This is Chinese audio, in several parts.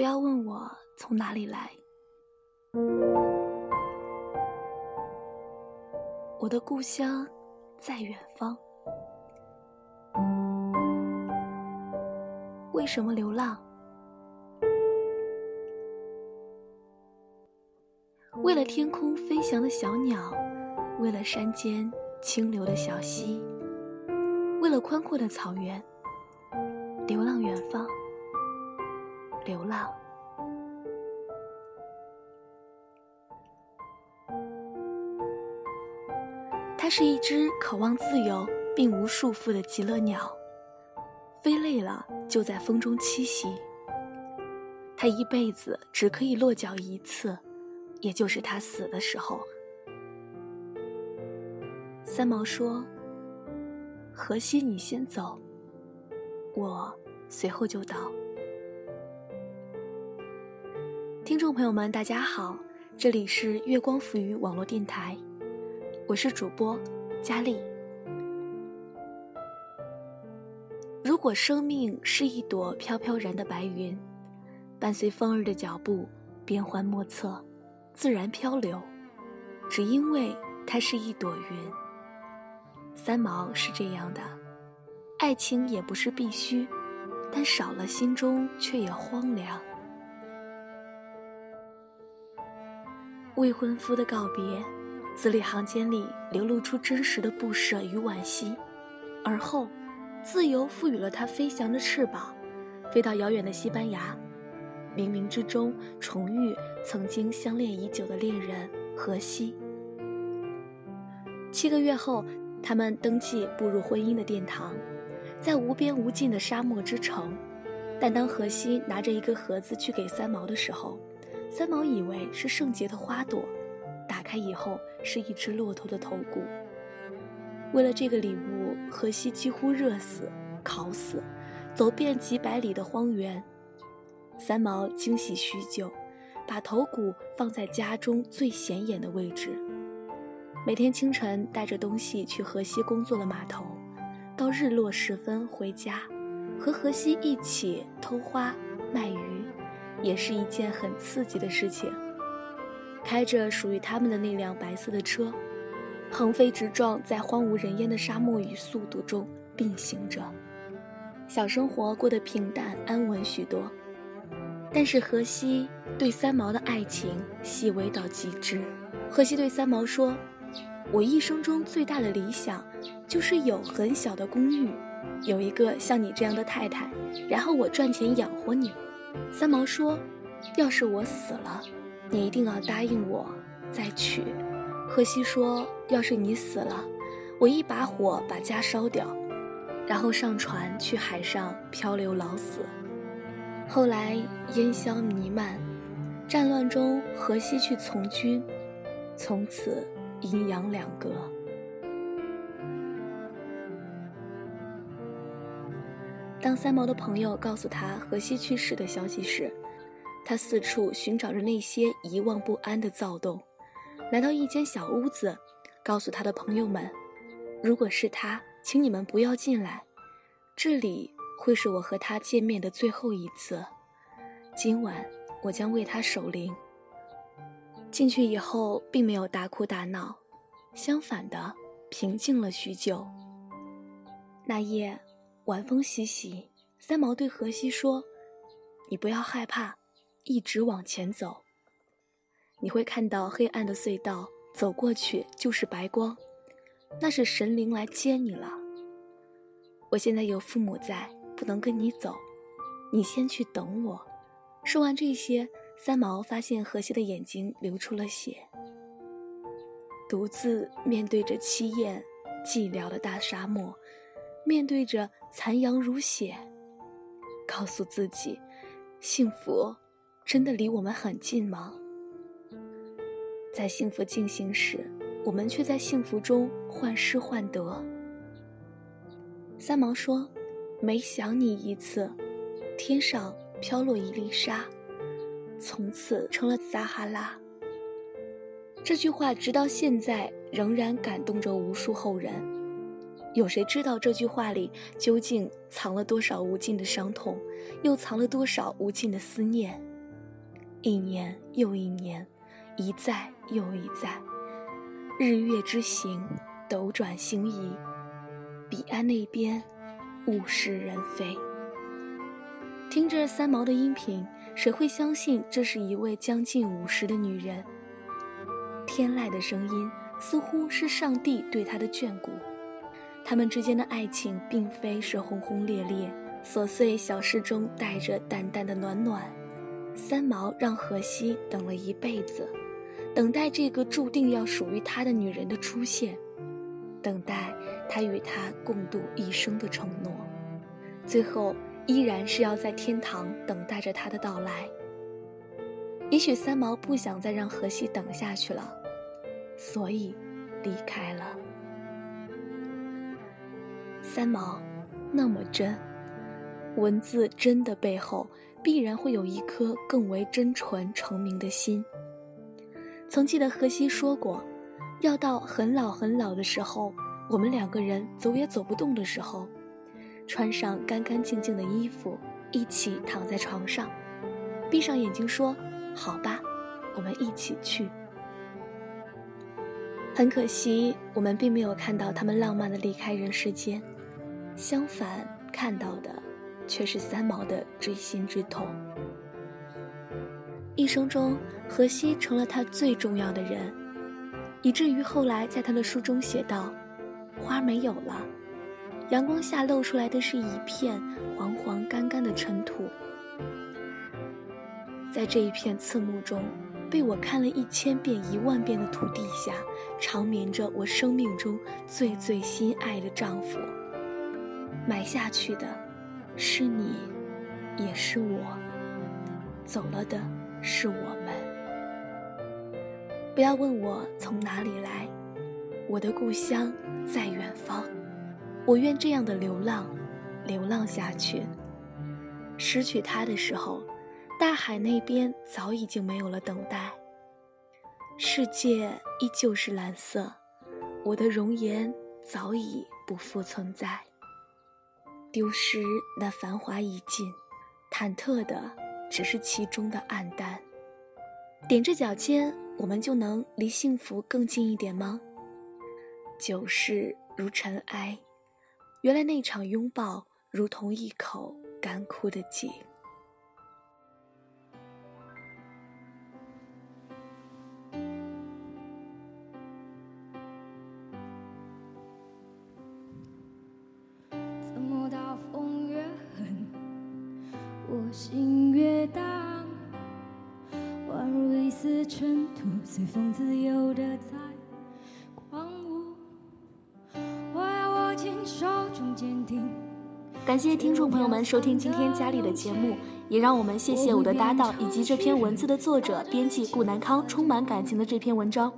不要问我从哪里来，我的故乡在远方。为什么流浪？为了天空飞翔的小鸟，为了山间清流的小溪，为了宽阔的草原，流浪远方。流浪，它是一只渴望自由并无束缚的极乐鸟，飞累了就在风中栖息。它一辈子只可以落脚一次，也就是它死的时候。三毛说：“荷西，你先走，我随后就到。”听众朋友们，大家好，这里是月光浮语网络电台，我是主播佳丽。如果生命是一朵飘飘然的白云，伴随风儿的脚步，变幻莫测，自然漂流，只因为它是一朵云。三毛是这样的，爱情也不是必须，但少了心中却也荒凉。未婚夫的告别，字里行间里流露出真实的不舍与惋惜。而后，自由赋予了他飞翔的翅膀，飞到遥远的西班牙，冥冥之中重遇曾经相恋已久的恋人荷西。七个月后，他们登记步入婚姻的殿堂，在无边无尽的沙漠之城。但当荷西拿着一个盒子去给三毛的时候，三毛以为是圣洁的花朵，打开以后是一只骆驼的头骨。为了这个礼物，荷西几乎热死、烤死，走遍几百里的荒原。三毛惊喜许久，把头骨放在家中最显眼的位置。每天清晨带着东西去荷西工作的码头，到日落时分回家，和荷西一起偷花卖鱼。也是一件很刺激的事情。开着属于他们的那辆白色的车，横飞直撞在荒无人烟的沙漠与速度中并行着，小生活过得平淡安稳许多。但是荷西对三毛的爱情细微到极致。荷西对三毛说：“我一生中最大的理想，就是有很小的公寓，有一个像你这样的太太，然后我赚钱养活你。”三毛说：“要是我死了，你一定要答应我再娶。”荷西说：“要是你死了，我一把火把家烧掉，然后上船去海上漂流老死。”后来烟消弥漫，战乱中荷西去从军，从此阴阳两隔。当三毛的朋友告诉他荷西去世的消息时，他四处寻找着那些遗忘不安的躁动，来到一间小屋子，告诉他的朋友们：“如果是他，请你们不要进来，这里会是我和他见面的最后一次。今晚我将为他守灵。”进去以后，并没有大哭大闹，相反的，平静了许久。那夜。晚风习习，三毛对荷西说：“你不要害怕，一直往前走。你会看到黑暗的隧道，走过去就是白光，那是神灵来接你了。我现在有父母在，不能跟你走，你先去等我。”说完这些，三毛发现荷西的眼睛流出了血，独自面对着凄艳、寂寥的大沙漠。面对着残阳如血，告诉自己，幸福真的离我们很近吗？在幸福进行时，我们却在幸福中患失患得。三毛说：“每想你一次，天上飘落一粒沙，从此成了撒哈拉。”这句话直到现在仍然感动着无数后人。有谁知道这句话里究竟藏了多少无尽的伤痛，又藏了多少无尽的思念？一年又一年，一再又一再，日月之行，斗转星移，彼岸那边，物是人非。听着三毛的音频，谁会相信这是一位将近五十的女人？天籁的声音，似乎是上帝对她的眷顾。他们之间的爱情，并非是轰轰烈烈，琐碎小事中带着淡淡的暖暖。三毛让荷西等了一辈子，等待这个注定要属于他的女人的出现，等待他与她共度一生的承诺，最后依然是要在天堂等待着他的到来。也许三毛不想再让荷西等下去了，所以离开了。三毛，那么真，文字真的背后。必然会有一颗更为真纯澄明的心。曾记得荷西说过，要到很老很老的时候，我们两个人走也走不动的时候，穿上干干净净的衣服，一起躺在床上，闭上眼睛说：“好吧，我们一起去。”很可惜，我们并没有看到他们浪漫的离开人世间，相反，看到的。却是三毛的锥心之痛。一生中，荷西成了他最重要的人，以至于后来在他的书中写道：“花没有了，阳光下露出来的是一片黄黄干干的尘土。在这一片刺目中，被我看了一千遍、一万遍的土地下，长眠着我生命中最最心爱的丈夫。埋下去的。”是你，也是我。走了的是我们。不要问我从哪里来，我的故乡在远方。我愿这样的流浪，流浪下去。失去他的时候，大海那边早已经没有了等待。世界依旧是蓝色，我的容颜早已不复存在。丢失那繁华已尽，忐忑的只是其中的暗淡。踮着脚尖，我们就能离幸福更近一点吗？旧事如尘埃，原来那场拥抱如同一口干枯的井。心越荡，宛如一丝尘土，随风自由的在狂舞。我要握紧手中坚定。感谢听众朋友们收听今天佳丽的节目，也让我们谢谢我的搭档以及这篇文字的作者、编辑顾南康充满感情的这篇文章。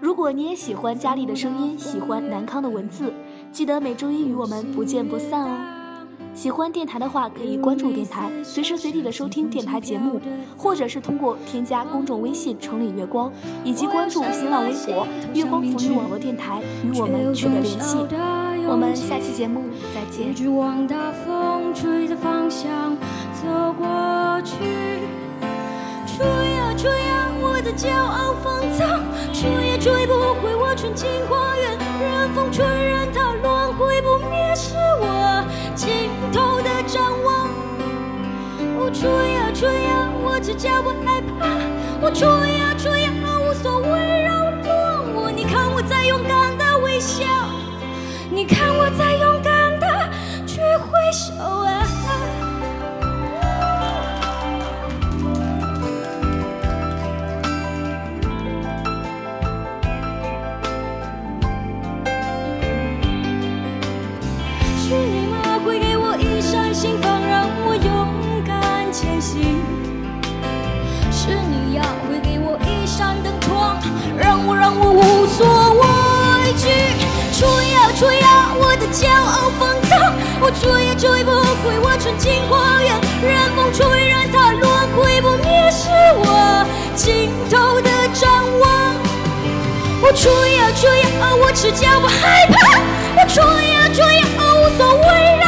如果你也喜欢佳丽的声音，喜欢南康的文字，记得每周一与我们不见不散哦。喜欢电台的话，可以关注电台，随时随地的收听电台节目，或者是通过添加公众微信“城里月光”，以及关注新浪微博“月光浮语网络电台”与我们取得联系。我们下期节目再见。吹呀吹呀，的骄傲放纵，吹也吹不回我纯净花园，任风吹，任它乱，会不灭是我。尽头的展望，我吹呀吹呀，我只叫不害怕。我吹呀吹呀，无所谓扰乱我。你看我在勇敢的微笑，你看我在勇敢的去挥手啊。骄傲放荡我追也追不回我纯净花园，任风吹，任它乱，毁不灭是我尽头的展望。我追呀追呀，我赤脚不害怕。我追呀追呀。无所畏